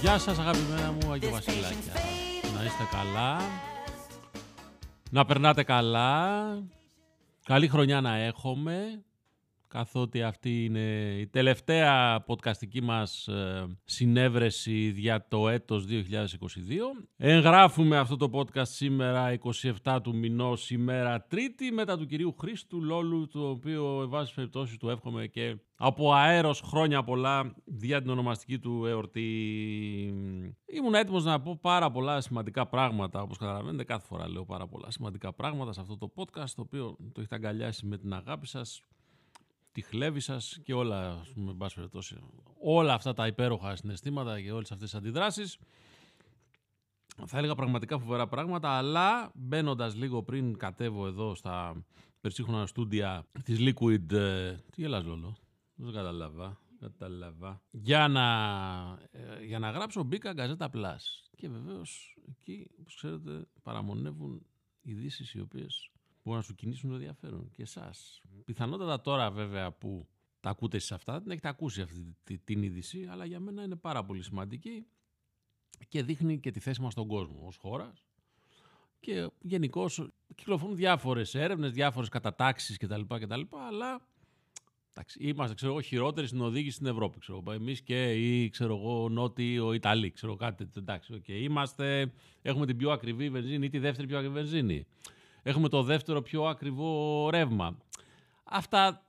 Γεια σας αγαπημένα μου Αγιο Βασιλάκια. Να είστε καλά. Να περνάτε καλά. Καλή χρονιά να έχουμε. Καθότι αυτή είναι η τελευταία podcastική μας ε, συνέβρεση για το έτος 2022. Εγγράφουμε αυτό το podcast σήμερα 27 του μηνός ημέρα Τρίτη μετά του κυρίου Χρήστου Λόλου το οποίο εν πάση περιπτώσει του εύχομαι και από αέρος χρόνια πολλά δια την ονομαστική του εορτή. Ήμουν έτοιμος να πω πάρα πολλά σημαντικά πράγματα όπως καταλαβαίνετε κάθε φορά λέω πάρα πολλά σημαντικά πράγματα σε αυτό το podcast το οποίο το έχετε αγκαλιάσει με την αγάπη σας τη χλέβη σας και όλα, ας πούμε, εν πάση περιπτώσει, όλα αυτά τα υπέροχα συναισθήματα και όλες αυτές τις αντιδράσεις. Θα έλεγα πραγματικά φοβερά πράγματα, αλλά μπαίνοντας λίγο πριν κατέβω εδώ στα περσίχρονα στούντια της Liquid... ε, Τι γελάς Λόλο, δεν καταλάβα. Κατάλαβα. Για να, ε, για να γράψω μπήκα Gazeta Plus. Και βεβαίως εκεί, όπως ξέρετε, παραμονεύουν ειδήσεις οι οποίες μπορούν να σου κινήσουν το ενδιαφέρον και εσάς. Πιθανότατα τώρα βέβαια που τα ακούτε εσείς αυτά, την έχετε ακούσει αυτή τη- την είδηση, αλλά για μένα είναι πάρα πολύ σημαντική και δείχνει και τη θέση μας στον κόσμο ως χώρας και γενικώς κυκλοφορούν διάφορες έρευνες, διάφορες κατατάξεις κτλ. κτλ αλλά εντάξει, είμαστε ξέρω εγώ, χειρότεροι στην οδήγηση στην Ευρώπη. Ξέρω, εγώ. εμείς και οι ξέρω εγώ, νότιοι Ιταλοί. Ξέρω, κάτι, τέτοιο. εντάξει, okay. είμαστε, έχουμε την πιο ακριβή βενζίνη ή τη δεύτερη πιο ακριβή βενζίνη. Έχουμε το δεύτερο πιο ακριβό ρεύμα. Αυτά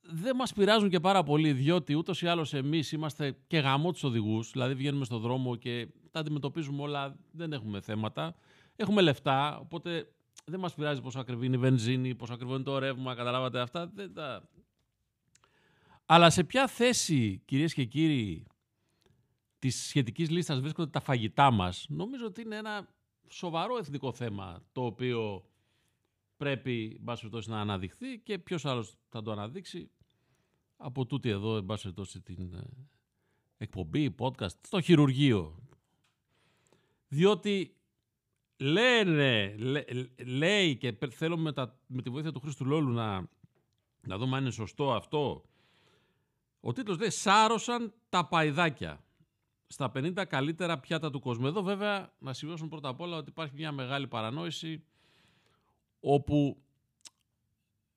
δεν μας πειράζουν και πάρα πολύ, διότι ούτως ή άλλως εμείς είμαστε και γαμό τους οδηγούς, δηλαδή βγαίνουμε στον δρόμο και τα αντιμετωπίζουμε όλα, δεν έχουμε θέματα. Έχουμε λεφτά, οπότε δεν μας πειράζει πόσο ακριβή είναι η βενζίνη, πόσο ακριβό είναι το ρεύμα, καταλάβατε αυτά. Δεν τα... Αλλά σε ποια θέση, κυρίες και κύριοι, της σχετικής λίστας βρίσκονται τα φαγητά μας, νομίζω ότι είναι ένα σοβαρό εθνικό θέμα, το οποίο πρέπει, εν πάση περιπτώσει, να αναδειχθεί και ποιος άλλος θα το αναδείξει από τούτη εδώ, εν πάση περιπτώσει, την ε, εκπομπή, podcast, στο χειρουργείο. Διότι λένε, λέ- λέει και πε- θέλω με, τα, με τη βοήθεια του Χρήστου Λόλου να, να δούμε αν είναι σωστό αυτό. Ο τίτλος λέει «Σάρωσαν τα παϊδάκια» στα 50 καλύτερα πιάτα του κόσμου. Εδώ βέβαια να σημειώσουμε πρώτα απ' όλα ότι υπάρχει μια μεγάλη παρανόηση όπου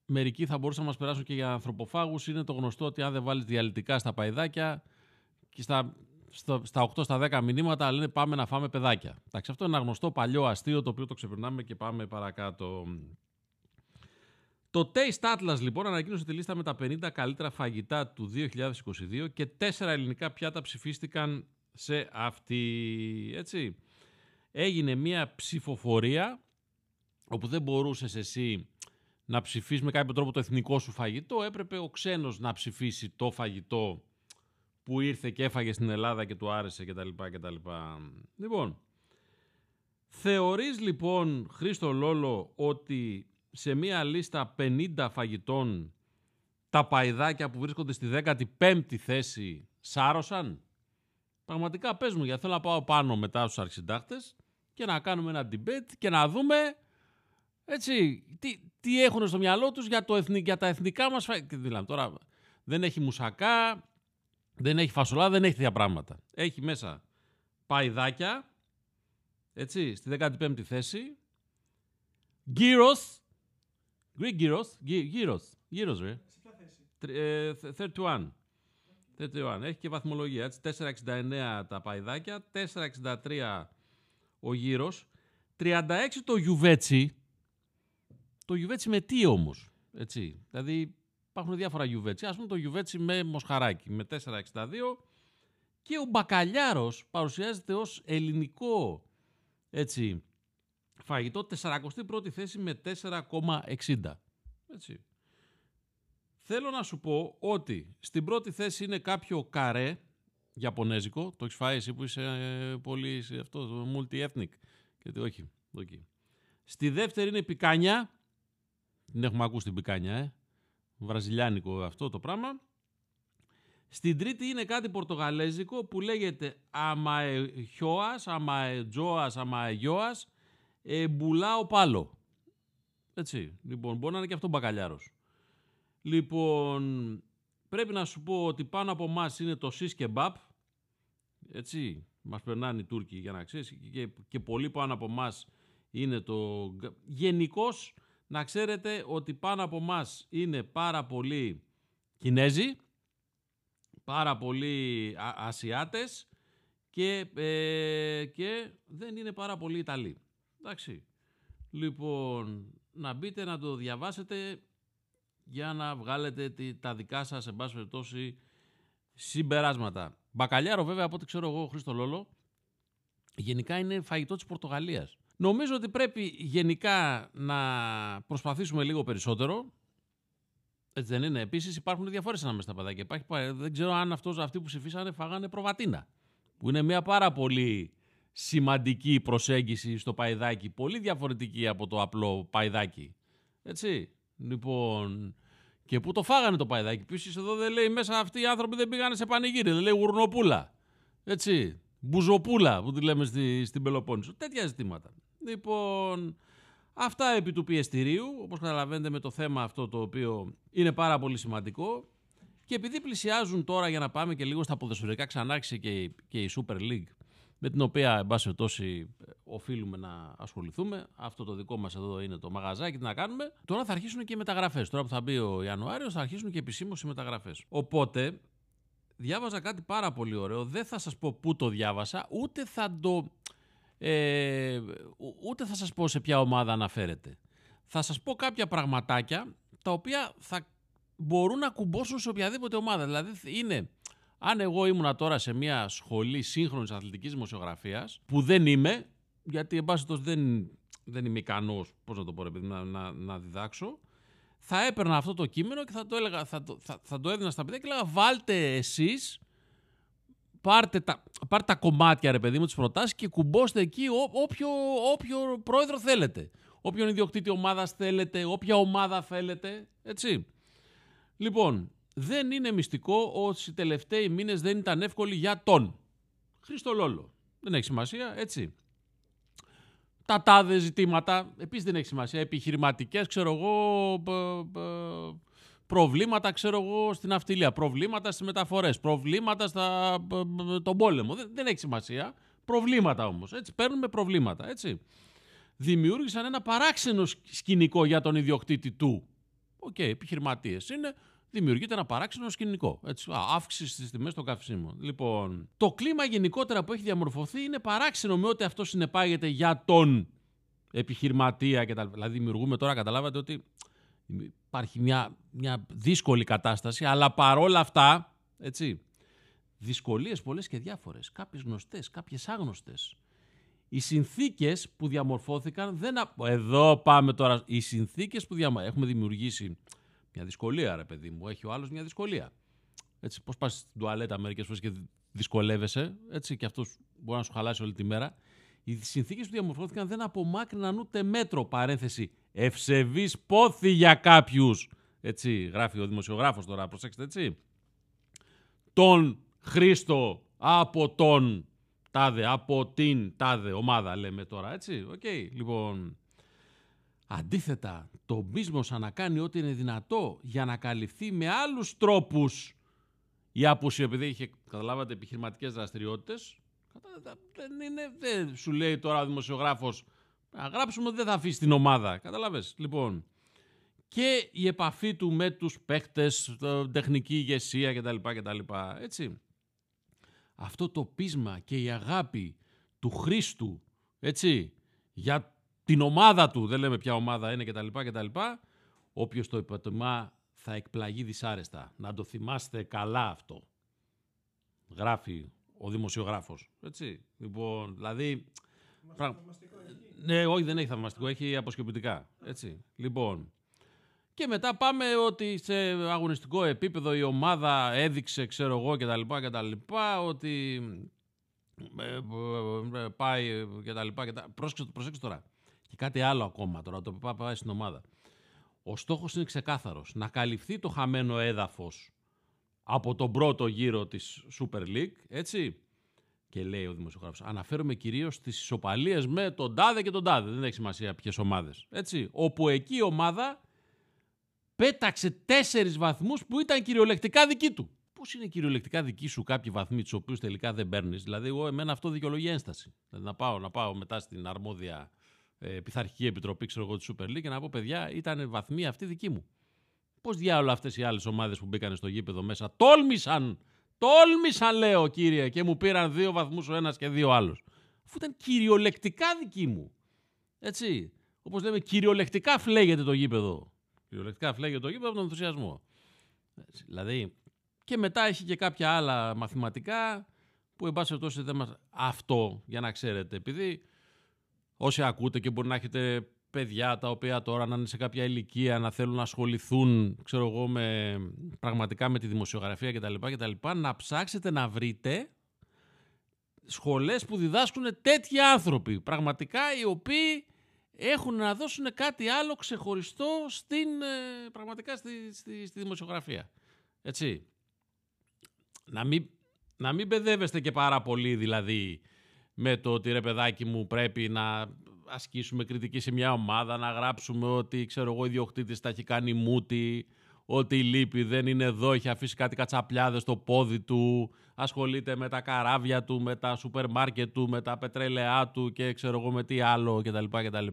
μερικοί θα μπορούσαν να μας περάσουν και για ανθρωποφάγους. Είναι το γνωστό ότι αν δεν βάλεις διαλυτικά στα παϊδάκια και στα, στα, στα 8 στα 10 μηνύματα λένε πάμε να φάμε παιδάκια. Εντάξει, αυτό είναι ένα γνωστό παλιό αστείο το οποίο το ξεπερνάμε και πάμε παρακάτω. Το Taste Atlas λοιπόν ανακοίνωσε τη λίστα με τα 50 καλύτερα φαγητά του 2022 και 4 ελληνικά πιάτα ψηφίστηκαν σε αυτή. Έτσι. Έγινε μια ψηφοφορία όπου δεν μπορούσες εσύ να ψηφίσεις με κάποιο τρόπο το εθνικό σου φαγητό, έπρεπε ο ξένος να ψηφίσει το φαγητό που ήρθε και έφαγε στην Ελλάδα και του άρεσε κτλ. κτλ. Λοιπόν, θεωρείς λοιπόν, Χρήστο Λόλο, ότι σε μία λίστα 50 φαγητών τα παϊδάκια που βρίσκονται στη 15η θέση σάρωσαν; Πραγματικά πες μου, γιατί θέλω να πάω πάνω μετά στους αρχισυντάκτες και να κάνουμε ένα debate και να δούμε έτσι, τι, τι έχουν στο μυαλό τους για, το εθνι, για τα εθνικά μας φαγητά. Δηλαδή, τώρα δεν έχει μουσακά, δεν έχει φασολά, δεν έχει τέτοια πράγματα. Έχει μέσα παϊδάκια, έτσι, στη 15η θέση. Gyros, Greek gyros, Gy- gyros, gyros ρε. Τρ- ε, th- 31. 31. Έχει και βαθμολογία, έτσι. 4,69 τα παϊδάκια, 4,63 ο γύρος, 36 το γιουβέτσι. Το γιουβέτσι με τι όμως, έτσι. Δηλαδή υπάρχουν διάφορα γιουβέτσι. Ας πούμε το γιουβέτσι με μοσχαράκι, με 4,62 και ο μπακαλιάρος παρουσιάζεται ως ελληνικό, έτσι, φαγητό 41η θέση με 4,60. Έτσι. Θέλω να σου πω ότι στην πρώτη θέση είναι κάποιο καρέ Ιαπωνέζικο. Το έχεις φάει εσύ που είσαι ε, πολύ σε αυτό, το multi-ethnic. Γιατί όχι, όχι. Στη δεύτερη είναι πικάνια. Την έχουμε ακούσει την πικάνια, ε. Βραζιλιάνικο αυτό το πράγμα. Στην τρίτη είναι κάτι πορτογαλέζικο που λέγεται αμαεχιώας, αμαετζώας, αμαεγιώας, ε, μπουλάο πάλο. Έτσι, λοιπόν, μπορεί να είναι και αυτό μπακαλιάρος. Λοιπόν, πρέπει να σου πω ότι πάνω από εμάς είναι το σις κεμπάπ, έτσι, μας περνάνε οι Τούρκοι για να ξέρεις και, και πολύ πάνω από εμάς είναι το... Γενικώς να ξέρετε ότι πάνω από εμά είναι πάρα πολλοί Κινέζοι, πάρα πολλοί Α- Ασιάτες και, ε, και δεν είναι πάρα πολλοί Ιταλοί. Εντάξει. Λοιπόν, να μπείτε να το διαβάσετε για να βγάλετε τη- τα δικά σας, εν πάση περιπτώσει, συμπεράσματα. Μπακαλιάρο βέβαια, από ό,τι ξέρω εγώ, Χρήστος Λόλο, γενικά είναι φαγητό της Πορτογαλίας. Νομίζω ότι πρέπει γενικά να προσπαθήσουμε λίγο περισσότερο. Έτσι δεν είναι. Επίσης υπάρχουν διαφορές ανάμεσα στα παιδάκια. Υπάρχει, πα- δεν ξέρω αν αυτός, αυτοί που ψηφίσανε φάγανε προβατίνα. Που είναι μια πάρα πολύ σημαντική προσέγγιση στο παϊδάκι. Πολύ διαφορετική από το απλό παϊδάκι. Έτσι. Λοιπόν. Και πού το φάγανε το παϊδάκι. Επίσης εδώ δεν λέει μέσα αυτοί οι άνθρωποι δεν πήγανε σε πανηγύρι. Δεν λέει γουρνοπούλα. Έτσι. Μπουζοπούλα που τη λέμε στη, στην Πελοπόννησο. Τέτοια ζητήματα. Λοιπόν, αυτά επί του πιεστηρίου, όπως καταλαβαίνετε με το θέμα αυτό το οποίο είναι πάρα πολύ σημαντικό. Και επειδή πλησιάζουν τώρα για να πάμε και λίγο στα ποδοσφαιρικά, ξανά άρχισε και, η- και η Super League, με την οποία, εν πάση περιπτώσει, ε, οφείλουμε να ασχοληθούμε. Αυτό το δικό μας εδώ είναι το μαγαζάκι, τι να κάνουμε. Τώρα θα αρχίσουν και οι μεταγραφές. Τώρα που θα μπει ο Ιανουάριος θα αρχίσουν και επισήμως οι μεταγραφές. Οπότε, διάβαζα κάτι πάρα πολύ ωραίο. Δεν θα σας πω πού το διάβασα, ούτε θα το... Ε, ου- ούτε θα σας πω σε ποια ομάδα αναφέρεται. Θα σας πω κάποια πραγματάκια τα οποία θα μπορούν να κουμπώσουν σε οποιαδήποτε ομάδα. Δηλαδή είναι, αν εγώ ήμουνα τώρα σε μια σχολή σύγχρονης αθλητικής δημοσιογραφίας, που δεν είμαι, γιατί εν πάση περιπτώσει δεν, δεν είμαι ικανός, πώς να το πω ρε παιδί, να, να, να διδάξω, θα έπαιρνα αυτό το κείμενο και θα το, έλεγα, θα το, θα, θα το έδινα στα παιδιά και έλεγα βάλτε εσείς πάρτε τα, πάρτε τα κομμάτια ρε παιδί μου τις προτάσεις και κουμπώστε εκεί ό, όποιο, όποιο πρόεδρο θέλετε. Όποιον ιδιοκτήτη ομάδας θέλετε, όποια ομάδα θέλετε, έτσι. Λοιπόν, δεν είναι μυστικό ότι οι τελευταίοι μήνες δεν ήταν εύκολοι για τον Χρήστο Λόλο. Δεν έχει σημασία, έτσι. Τα τάδε ζητήματα, επίσης δεν έχει σημασία, επιχειρηματικές, ξέρω εγώ, π- π- προβλήματα, ξέρω εγώ, στην ναυτιλία, προβλήματα στις μεταφορές, προβλήματα στα, π- π- τον πόλεμο. Δεν, δεν έχει σημασία. Προβλήματα όμως, έτσι. Παίρνουμε προβλήματα, έτσι. Δημιούργησαν ένα παράξενο σκ- σκηνικό για τον ιδιοκτήτη του. Οκ, επιχειρηματίες είναι. Δημιουργείται ένα παράξενο σκηνικό. Έτσι, Α, αύξηση στις τιμές των καυσίμων. Λοιπόν, το κλίμα γενικότερα που έχει διαμορφωθεί είναι παράξενο με ό,τι αυτό συνεπάγεται για τον επιχειρηματία κτλ. Δηλαδή, δημιουργούμε τώρα, καταλάβατε ότι υπάρχει μια, μια δύσκολη κατάσταση, αλλά παρόλα αυτά, έτσι, δυσκολίες πολλές και διάφορες, κάποιες γνωστές, κάποιες άγνωστες. Οι συνθήκες που διαμορφώθηκαν δεν... α- Εδώ πάμε τώρα. Οι συνθήκες που διαμορφώθηκαν... Έχουμε δημιουργήσει μια δυσκολία, ρε παιδί μου. Έχει ο άλλος μια δυσκολία. Έτσι, πώς πας στην τουαλέτα μερικές φορές και δυσκολεύεσαι, έτσι, και αυτός μπορεί να σου χαλάσει όλη τη μέρα. Οι συνθήκες που διαμορφώθηκαν δεν απομάκρυναν ούτε μέτρο, παρένθεση, ευσεβείς πόθοι για κάποιους. Έτσι, γράφει ο δημοσιογράφος τώρα, προσέξτε, έτσι. Τον Χρήστο από τον τάδε, από την τάδε ομάδα λέμε τώρα, έτσι. Οκ, λοιπόν. Αντίθετα, το businessman κάνει ό,τι είναι δυνατό για να καλυφθεί με άλλους τρόπους η άποψη, επειδή είχε, καταλάβατε, επιχειρηματικές δραστηριότητες, κατα- δεν, είναι, δεν σου λέει τώρα ο δημοσιογράφος να γράψουμε ότι δεν θα αφήσει την ομάδα. Καταλάβες. Λοιπόν, και η επαφή του με τους παίχτες, το- τεχνική ηγεσία κτλ. κτλ. Έτσι. Αυτό το πείσμα και η αγάπη του Χρήστου, έτσι, για την ομάδα του, δεν λέμε ποια ομάδα είναι κτλ. κτλ. Όποιος το υποτιμά θα εκπλαγεί δυσάρεστα. Να το θυμάστε καλά αυτό. Γράφει ο δημοσιογράφος. Έτσι. Λοιπόν, δηλαδή... πρα- Ναι, όχι δεν έχει θαυμαστικό, έχει αποσκοπητικά. Έτσι. Λοιπόν, και μετά πάμε ότι σε αγωνιστικό επίπεδο η ομάδα έδειξε, ξέρω εγώ, και τα λοιπά και τα λοιπά, ότι ε, ε, ε, πάει και τα λοιπά και τα... Πρόσεξε, προσέξτε τώρα. Και κάτι άλλο ακόμα τώρα, το πάει, πάει στην ομάδα. Ο στόχος είναι ξεκάθαρος. Να καλυφθεί το χαμένο έδαφος από τον πρώτο γύρο της Super League, έτσι. Και λέει ο δημοσιογράφος, αναφέρομαι κυρίως στις ισοπαλίες με τον Τάδε και τον Τάδε, δεν έχει σημασία ποιες ομάδες, έτσι. Όπου εκεί η ομάδα πέταξε τέσσερις βαθμούς που ήταν κυριολεκτικά δικοί του. Πώς είναι κυριολεκτικά δικοί σου κάποιοι βαθμοί, τους οποίους τελικά δεν παίρνεις; Δηλαδή, εγώ εμένα αυτό δικαιολογεί ένσταση. Δηλαδή, να πάω, να πάω μετά στην αρμόδια ε, πειθαρχική επιτροπή, ξέρω εγώ, της Super League και να πω, παιδιά, ήταν βαθμοί αυτοί δικοί μου. Πώς διάολο αυτές οι άλλες ομάδες που μπήκαν στο γήπεδο μέσα τόλμησαν, τόλμησαν λέω κύριε, και μου πήραν δύο βαθμούς ο ένας και δύο άλλος. Αφού ήταν κυριολεκτικά δικοί μου. Έτσι. Όπως λέμε, κυριολεκτικά φλέγεται το γήπεδο. Κυριολεκτικά φλέγεται το γήπεδο από τον ενθουσιασμό. Έτσι. Δηλαδή, και μετά έχει και κάποια άλλα μαθηματικά που εν πάση περιπτώσει δεν μας... Αυτό, για να ξέρετε, επειδή όσοι ακούτε και μπορεί να έχετε παιδιά τα οποία τώρα να είναι σε κάποια ηλικία να θέλουν να ασχοληθούν ξέρω εγώ με, πραγματικά με τη δημοσιογραφία κτλ, κτλ να ψάξετε να βρείτε σχολές που διδάσκουν τέτοιοι άνθρωποι πραγματικά οι οποίοι έχουν να δώσουν κάτι άλλο ξεχωριστό στην, ε, πραγματικά στη, στη, στη δημοσιογραφία. Έτσι να μην, να μην παιδεύεστε και πάρα πολύ δηλαδή με το ότι ρε παιδάκι μου πρέπει να ασκήσουμε κριτική σε μια ομάδα, να γράψουμε ότι ξέρω εγώ ο ιδιοκτήτης τα έχει κάνει μούτι, ότι η Λύπη δεν είναι εδώ, έχει αφήσει κάτι κατσαπλιάδες στο πόδι του, ασχολείται με τα καράβια του, με τα σούπερ μάρκετ του, με τα πετρέλαιά του και ξέρω εγώ με τι άλλο κτλ. κτλ.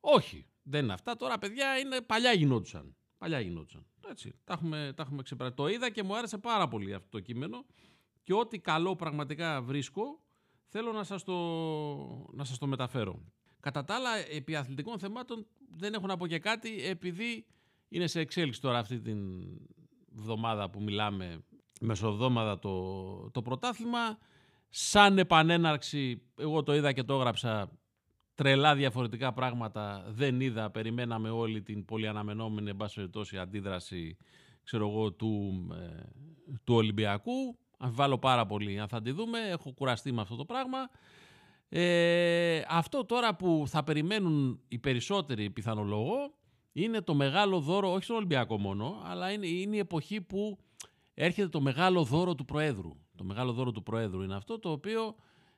Όχι, δεν είναι αυτά. Τώρα παιδιά είναι παλιά γινόντουσαν. Παλιά γινόντουσαν. Έτσι, τα έχουμε, τα έχουμε ξεπεράσει. Το είδα και μου άρεσε πάρα πολύ αυτό το κείμενο και ό,τι καλό πραγματικά βρίσκω θέλω να σας το, να σας το μεταφέρω. Κατά τα άλλα, επί αθλητικών θεμάτων δεν έχω να πω και κάτι επειδή είναι σε εξέλιξη τώρα αυτή την εβδομάδα που μιλάμε, μεσοβδόμαδα το, το πρωτάθλημα. Σαν επανέναρξη, εγώ το είδα και το έγραψα, τρελά διαφορετικά πράγματα δεν είδα. Περιμέναμε όλη την πολύ αναμενόμενη εν αντίδραση ξέρω εγώ, του, ε, του Ολυμπιακού. Αμφιβάλλω πάρα πολύ αν θα τη δούμε. Έχω κουραστεί με αυτό το πράγμα. Ε, αυτό τώρα που θα περιμένουν οι περισσότεροι πιθανολόγο είναι το μεγάλο δώρο, όχι στον Ολυμπιακό μόνο, αλλά είναι, είναι η εποχή που έρχεται το μεγάλο δώρο του Προέδρου. Το μεγάλο δώρο του Προέδρου είναι αυτό το οποίο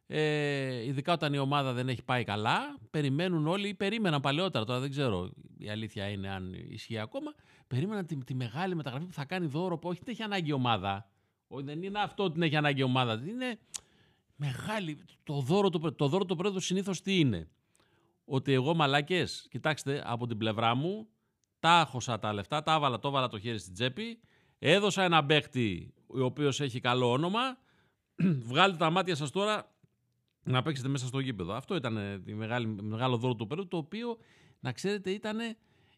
ε, ειδικά όταν η ομάδα δεν έχει πάει καλά, περιμένουν όλοι ή περίμεναν παλαιότερα. Τώρα δεν ξέρω η αλήθεια είναι αν ισχύει ακόμα. Περίμεναν τη, τη μεγάλη μεταγραφή που θα κάνει δώρο που όχι την έχει ανάγκη η ομάδα. Όχι, δεν είναι αυτό ότι την έχει ανάγκη η ομάδα. Είναι μεγάλη. Το δώρο του, το δώρο του πρόεδρου συνήθως τι είναι; Ότι εγώ μαλάκες, κοιτάξτε, από την πλευρά μου τα άχωσα τα λεφτά, τα έβαλα, το έβαλα το χέρι στην τσέπη, έδωσα ένα παίχτη ο οποίος έχει καλό όνομα. Βγάλτε τα μάτια σας τώρα να παίξετε μέσα στο γήπεδο. Αυτό ήταν ε, τη μεγάλη, μεγάλο δώρο του Περού, το οποίο, να ξέρετε, ήταν,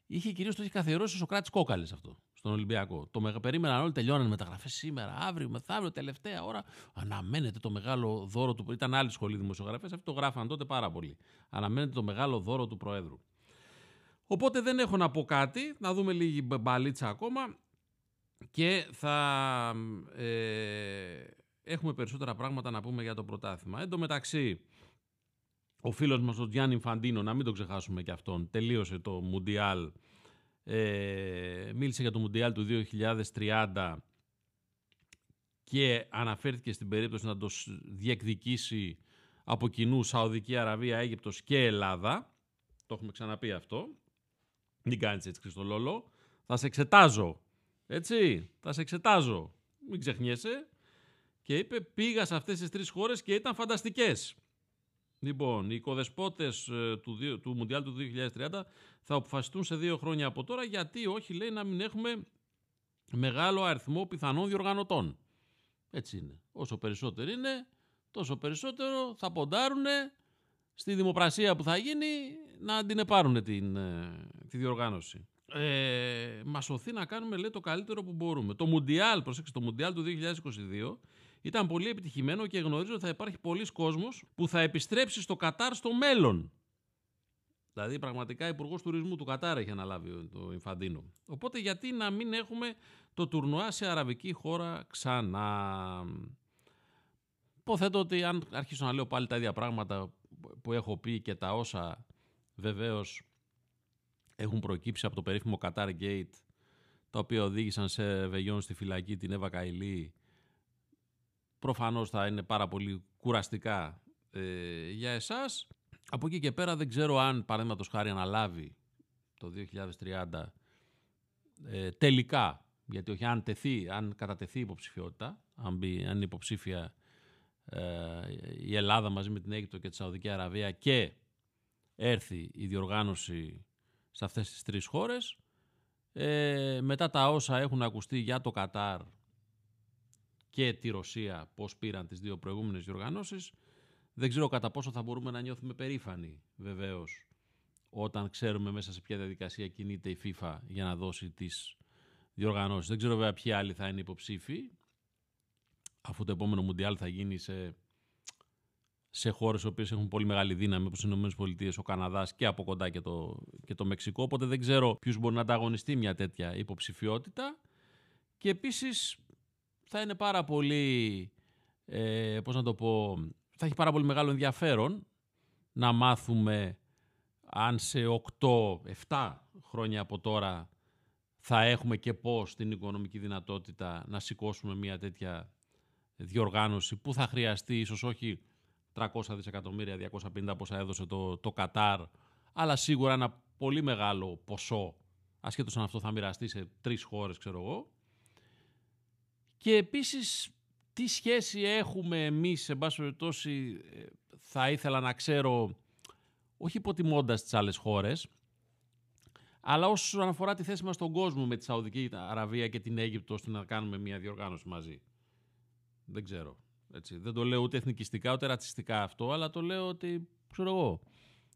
είχε κυρίως το είχε καθιερώσει ο Κράτη Κόκαλης αυτό στον Ολυμπιακό. Το μεγα, περίμεναν όλοι, τελειώναν μεταγραφές σήμερα, αύριο, μεθαύριο, τελευταία ώρα. Αναμένεται το μεγάλο δώρο του. Ήταν άλλη σχολή δημοσιογραφίας, αυτό το γράφαν τότε πάρα πολύ. Αναμένεται το μεγάλο δώρο του Προέδρου. Οπότε δεν έχω να πω κάτι, να δούμε λίγη μπαλίτσα ακόμα και θα ε, έχουμε περισσότερα πράγματα να πούμε για το πρωτάθλημα. Εν τω μεταξύ, ο φίλος μας ο Γιάννη Φαντίνο, να μην το ξεχάσουμε και αυτόν, τελείωσε το Μουντιάλ, ε, μίλησε για το Μουντιάλ του 2030 και αναφέρθηκε στην περίπτωση να το διεκδικήσει από κοινού Σαουδική Αραβία, Αίγυπτος και Ελλάδα. Το έχουμε ξαναπεί αυτό. Μην κάνεις έτσι Χριστολόλο. Θα σε εξετάζω. Έτσι, θα σε εξετάζω. Μην ξεχνιέσαι και είπε πήγα σε αυτές τις τρεις χώρες και ήταν φανταστικές. Λοιπόν, οι οικοδεσπότες ε, του, του Μουντιάλ του 2030 θα αποφασιστούν σε δύο χρόνια από τώρα γιατί όχι λέει να μην έχουμε μεγάλο αριθμό πιθανών διοργανωτών. Έτσι είναι. Όσο περισσότερο είναι, τόσο περισσότερο θα ποντάρουν στη δημοπρασία που θα γίνει να την επάρουν την, ε, τη διοργάνωση. Ε, μας σωθεί να κάνουμε λέει, το καλύτερο που μπορούμε. Το Μουντιάλ, προσέξτε, το Μουντιάλ του 2022 ήταν πολύ επιτυχημένο και γνωρίζω ότι θα υπάρχει πολλοί κόσμος που θα επιστρέψει στο Κατάρ στο μέλλον. Δηλαδή, πραγματικά υπουργός τουρισμού του Κατάρ έχει αναλάβει το Ινφαντίνο. Οπότε, γιατί να μην έχουμε το τουρνουά σε αραβική χώρα ξανά; Υποθέτω ότι αν αρχίσω να λέω πάλι τα ίδια πράγματα που έχω πει και τα όσα βεβαίως έχουν προκύψει από το περίφημο Qatar Gate τα οποία οδήγησαν σε βεγιόν στη φυλακή την Εύα Καηλή προφανώς θα είναι πάρα πολύ κουραστικά ε, για εσάς. Από εκεί και πέρα δεν ξέρω αν παραδείγματος χάρη αναλάβει το 2030 ε, τελικά, γιατί όχι αν τεθεί, αν κατατεθεί υποψηφιότητα, αν, μπει, αν είναι υποψήφια ε, η Ελλάδα μαζί με την Αίγυπτο και τη Σαουδική Αραβία και έρθει η διοργάνωση σε αυτές τις τρεις χώρες, ε, μετά τα όσα έχουν ακουστεί για το Κατάρ και τη Ρωσία, πώς πήραν τις δύο προηγούμενες διοργανώσεις, δεν ξέρω κατά πόσο θα μπορούμε να νιώθουμε περήφανοι βεβαίως όταν ξέρουμε μέσα σε ποια διαδικασία κινείται η FIFA για να δώσει τις διοργανώσεις. Δεν ξέρω βέβαια ποιοι άλλοι θα είναι υποψήφοι αφού το επόμενο Μουντιάλ θα γίνει σε, σε χώρες οποίες έχουν πολύ μεγάλη δύναμη όπως οι ΗΠΑ, ο Καναδάς και από κοντά και το, και το Μεξικό. Οπότε δεν ξέρω ποιους μπορεί να ανταγωνιστεί μια τέτοια υποψηφιότητα. Και επίσης θα είναι πάρα πολύ, ε, πώς να το πω, θα έχει πάρα πολύ μεγάλο ενδιαφέρον να μάθουμε αν σε 8-7 χρόνια από τώρα θα έχουμε και πώς την οικονομική δυνατότητα να σηκώσουμε μια τέτοια διοργάνωση που θα χρειαστεί ίσως όχι 300 δισεκατομμύρια, 250 πόσα έδωσε το, το Κατάρ, αλλά σίγουρα ένα πολύ μεγάλο ποσό, ασχέτως αν αυτό θα μοιραστεί σε τρεις χώρες, ξέρω εγώ. Και επίσης, τι σχέση έχουμε εμείς, σε πάση περιπτώσει, ε, θα ήθελα να ξέρω, όχι υποτιμώντας τις άλλες χώρες, αλλά όσον αφορά τη θέση μας στον κόσμο με τη Σαουδική Αραβία και την Αίγυπτο, ώστε να κάνουμε μια διοργάνωση μαζί. Δεν ξέρω. Έτσι. Δεν το λέω ούτε εθνικιστικά ούτε ρατσιστικά αυτό, αλλά το λέω ότι, ξέρω εγώ,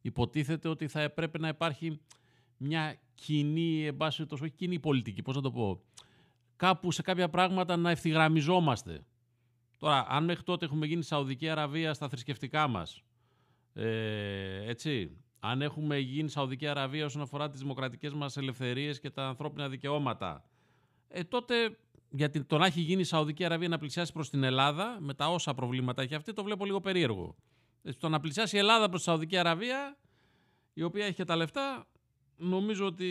υποτίθεται ότι θα έπρεπε να υπάρχει μια κοινή, εμπάσχετος, όχι κοινή πολιτική, πώς να το πω, κάπου σε κάποια πράγματα να ευθυγραμμιζόμαστε. Τώρα, αν μέχρι τότε έχουμε γίνει Σαουδική Αραβία στα θρησκευτικά μας, ε, έτσι, αν έχουμε γίνει Σαουδική Αραβία όσον αφορά τις δημοκρατικές μας ελευθερίες και τα ανθρώπινα δικαιώματα, ε, τότε γιατί το να έχει γίνει η Σαουδική Αραβία να πλησιάσει προς την Ελλάδα, με τα όσα προβλήματα έχει αυτή, το βλέπω λίγο περίεργο. το να πλησιάσει η Ελλάδα προς τη Σαουδική Αραβία, η οποία έχει και τα λεφτά, νομίζω ότι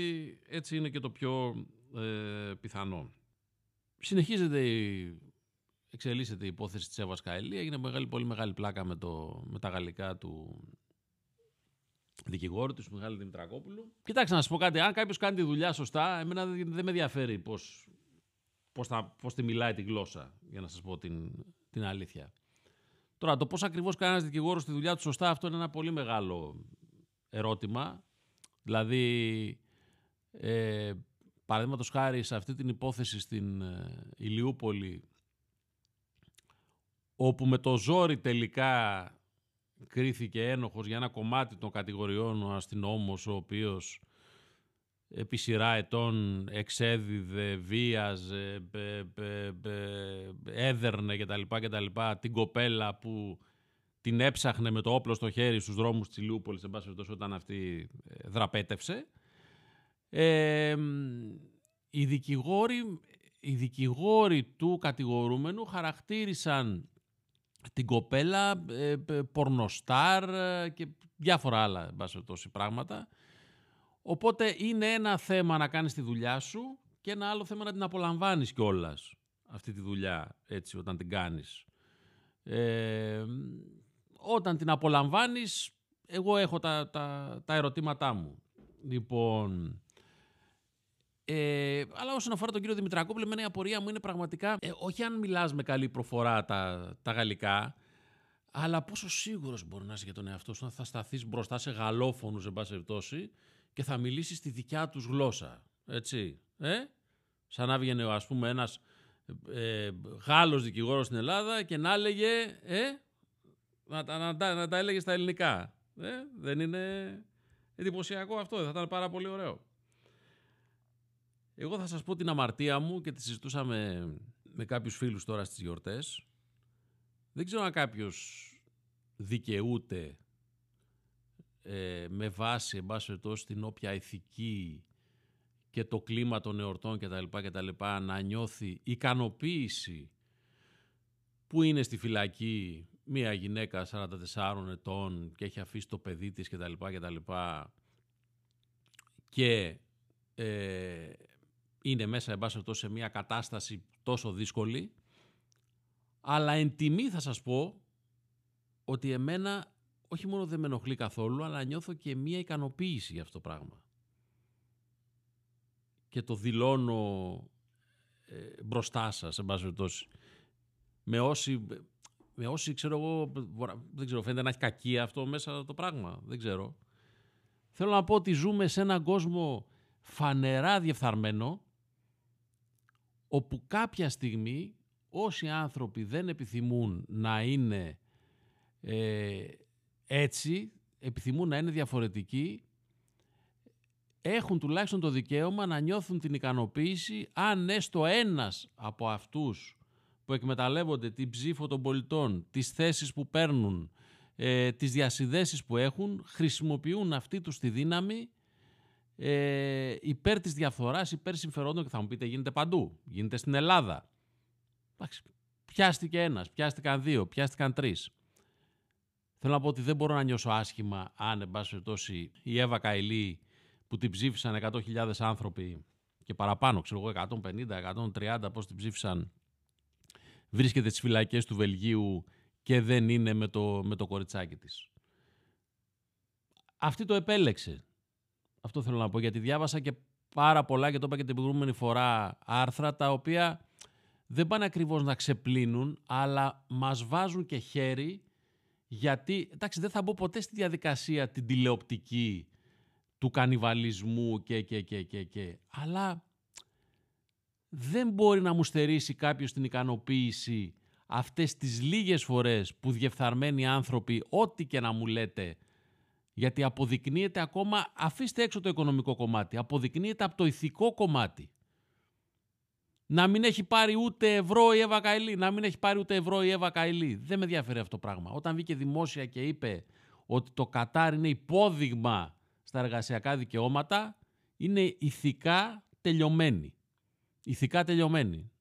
έτσι είναι και το πιο ε, πιθανό. Συνεχίζεται η, εξελίσσεται η υπόθεση της Εύας Καηλή. Έγινε μεγάλη, πολύ μεγάλη πλάκα με, το, με τα γαλλικά του δικηγόρου του Μιχάλη Δημητρακόπουλου. Κοιτάξτε να σας πω κάτι. Αν κάποιος κάνει τη δουλειά σωστά, εμένα δεν, δεν με ενδιαφέρει πώς πώς, θα, πώς τη μιλάει τη γλώσσα, για να σας πω την, την αλήθεια. Τώρα, το πώς ακριβώς κάνει ένας δικηγόρος τη δουλειά του σωστά, αυτό είναι ένα πολύ μεγάλο ερώτημα. Δηλαδή, ε, παραδείγματος χάρη σε αυτή την υπόθεση στην ε, Ηλιούπολη, όπου με το ζόρι τελικά κρίθηκε ένοχος για ένα κομμάτι των κατηγοριών ο αστυνόμος, ο οποίος επί σειρά ετών εξέδιδε, βίαζε, έδερνε κτλ. κτλ. Την κοπέλα που την έψαχνε με το όπλο στο χέρι στους δρόμους της Ηλιούπολης, εν πάση όταν αυτή ε, δραπέτευσε. Ε, οι, δικηγόροι, οι δικηγόροι του κατηγορούμενου χαρακτήρισαν την κοπέλα ε, πορνοστάρ ε, και διάφορα άλλα, εν πάση πράγματα. Οπότε είναι ένα θέμα να κάνεις τη δουλειά σου και ένα άλλο θέμα να την απολαμβάνεις κιόλας αυτή τη δουλειά έτσι όταν την κάνεις. Ε, όταν την απολαμβάνεις εγώ έχω τα, τα, τα ερωτήματά μου. Λοιπόν, ε, αλλά όσον αφορά τον κύριο Δημητρακόπουλο, εμένα η απορία μου είναι πραγματικά, ε, όχι αν μιλάς με καλή προφορά τα, τα γαλλικά, αλλά πόσο σίγουρος μπορεί να είσαι για τον εαυτό σου, θα σταθείς μπροστά σε γαλλόφωνους, εν πάση περιπτώσει, και θα μιλήσεις στη δικιά τους γλώσσα. Έτσι. Ε; Σαν να βγαίνει ας πούμε ένας ε, Γάλλος δικηγόρος στην Ελλάδα και να έλεγε ε, να, να, να, να τα έλεγε στα ελληνικά. Ε; Δεν είναι εντυπωσιακό αυτό, θα ήταν πάρα πολύ ωραίο. Εγώ θα σας πω την αμαρτία μου και τη συζητούσαμε με κάποιους φίλους τώρα στις γιορτές. Δεν ξέρω αν κάποιος δικαιούται ε, με βάση, εν πάση την όποια ηθική και το κλίμα των εορτών κτλ. λοιπά να νιώθει ικανοποίηση που είναι στη φυλακή μία γυναίκα 44 ετών και έχει αφήσει το παιδί της κτλ. Και, και ε, είναι μέσα εν πάση περιπτώσει, σε μια κατάσταση τόσο δύσκολη. Αλλά εν τιμή θα σας πω ότι εμένα όχι μόνο δεν με ενοχλεί καθόλου, αλλά νιώθω και μια ικανοποίηση για αυτό το πράγμα. Και το δηλώνω ε, μπροστά σας, εν πάση περιπτώσει. Με όσοι, με όσοι, ξέρω εγώ, δεν ξέρω, φαίνεται να έχει κακία αυτό μέσα το πράγμα. Δεν ξέρω. Θέλω να πω ότι ζούμε σε έναν κόσμο φανερά διεφθαρμένο, όπου κάποια στιγμή όσοι άνθρωποι δεν επιθυμούν να είναι ε, έτσι, επιθυμούν να είναι διαφορετικοί, έχουν τουλάχιστον το δικαίωμα να νιώθουν την ικανοποίηση αν έστω ένας από αυτούς που εκμεταλλεύονται την ψήφο των πολιτών, τις θέσεις που παίρνουν, ε, τις διασυνδέσεις που έχουν, χρησιμοποιούν αυτή τους τη δύναμη ε, υπέρ της διαφθοράς, υπέρ συμφερόντων και θα μου πείτε γίνεται παντού, γίνεται στην Ελλάδα. πιάστηκε ένας, πιάστηκαν δύο, πιάστηκαν τρεις. Θέλω να πω ότι δεν μπορώ να νιώσω άσχημα αν, εν πάση περιπτώσει, η Εύα Καηλή που την ψήφισαν 100.000 άνθρωποι και παραπάνω, ξέρω εγώ, 150, 130, πώς την ψήφισαν, βρίσκεται στις φυλακές του Βελγίου και δεν είναι με το, με το κοριτσάκι της. Αυτή το επέλεξε. Αυτό θέλω να πω, γιατί διάβασα και πάρα πολλά και το είπα και την προηγούμενη φορά άρθρα, τα οποία δεν πάνε ακριβώς να ξεπλύνουν, αλλά μας βάζουν και χέρι, γιατί, εντάξει, δεν θα μπω ποτέ στη διαδικασία την τηλεοπτική του κανιβαλισμού και, και, και, και, και. Αλλά δεν μπορεί να μου στερήσει κάποιος την ικανοποίηση αυτές τις λίγες φορές που διεφθαρμένοι άνθρωποι, ό,τι και να μου λέτε, γιατί αποδεικνύεται ακόμα, αφήστε έξω το οικονομικό κομμάτι, αποδεικνύεται από το ηθικό κομμάτι. Να μην έχει πάρει ούτε ευρώ η Εύα Καηλή, να μην έχει πάρει ούτε ευρώ η Εύα Καηλή. Δεν με ενδιαφέρει αυτό το πράγμα. Όταν βγήκε δημόσια και είπε ότι το Κατάρ είναι υπόδειγμα στα εργασιακά δικαιώματα, είναι ηθικά τελειωμένη. Ηθικά τελειωμένη.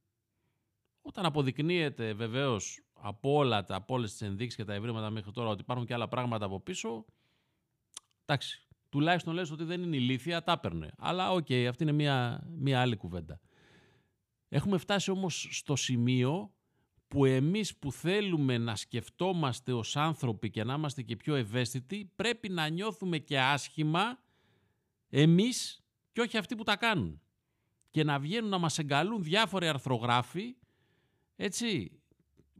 Όταν αποδεικνύεται βεβαίως από όλα τα, από όλες τις ενδείξεις και τα ευρήματα μέχρι τώρα ότι υπάρχουν και άλλα πράγματα από πίσω, εντάξει, τουλάχιστον λες ότι δεν είναι ηλίθια, τα έπαιρνε. Αλλά OK, okay, αυτή είναι μια, μια άλλη κουβέντα. Έχουμε φτάσει όμως στο σημείο που εμείς που θέλουμε να σκεφτόμαστε ως άνθρωποι και να είμαστε και πιο ευαίσθητοι, πρέπει να νιώθουμε και άσχημα εμείς και όχι αυτοί που τα κάνουν. Και να βγαίνουν να μας εγκαλούν διάφοροι αρθρογράφοι, έτσι,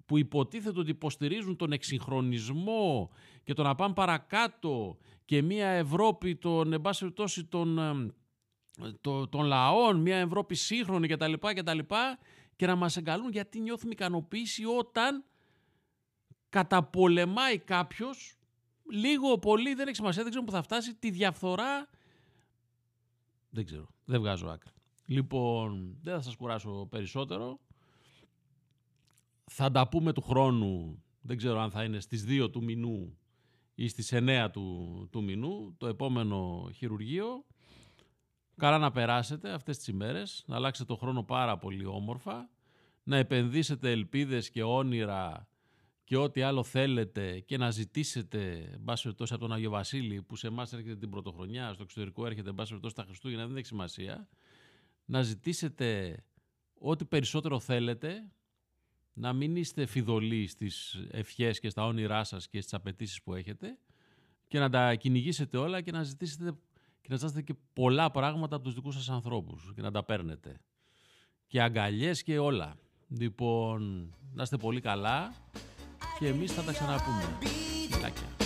που υποτίθεται ότι υποστηρίζουν τον εξυγχρονισμό και το να πάμε παρακάτω και μια Ευρώπη των, εν των, των, των λαών, μια Ευρώπη σύγχρονη κτλ. κτλ και να μας εγκαλούν γιατί νιώθουμε ικανοποίηση όταν καταπολεμάει κάποιος λίγο πολύ, δεν έχει σημασία, δεν ξέρω που θα φτάσει, τη διαφθορά δεν ξέρω, δεν βγάζω άκρη. Λοιπόν, δεν θα σας κουράσω περισσότερο. Θα τα πούμε του χρόνου, δεν ξέρω αν θα είναι στις 2 του μηνού ή στις 9 του, του μηνού, το επόμενο χειρουργείο. Καλά να περάσετε αυτές τις ημέρες, να αλλάξετε το χρόνο πάρα πολύ όμορφα, να επενδύσετε ελπίδες και όνειρα και ό,τι άλλο θέλετε και να ζητήσετε, μπάση τόσο από τον Αγιο Βασίλη που σε εμάς έρχεται την πρωτοχρονιά, στο εξωτερικό έρχεται μπάση τόσο τα Χριστούγεννα, δεν έχει σημασία, να ζητήσετε ό,τι περισσότερο θέλετε, να μην είστε φιδωλοί στις ευχές και στα όνειρά σας και στις απαιτήσεις που έχετε και να τα κυνηγήσετε όλα και να ζητήσετε και να ζητήσετε και πολλά πράγματα από τους δικούς σας ανθρώπους και να τα παίρνετε. Και αγκαλιές και όλα. Λοιπόν, να είστε πολύ καλά και εμείς θα τα ξαναπούμε. Φιλάκια.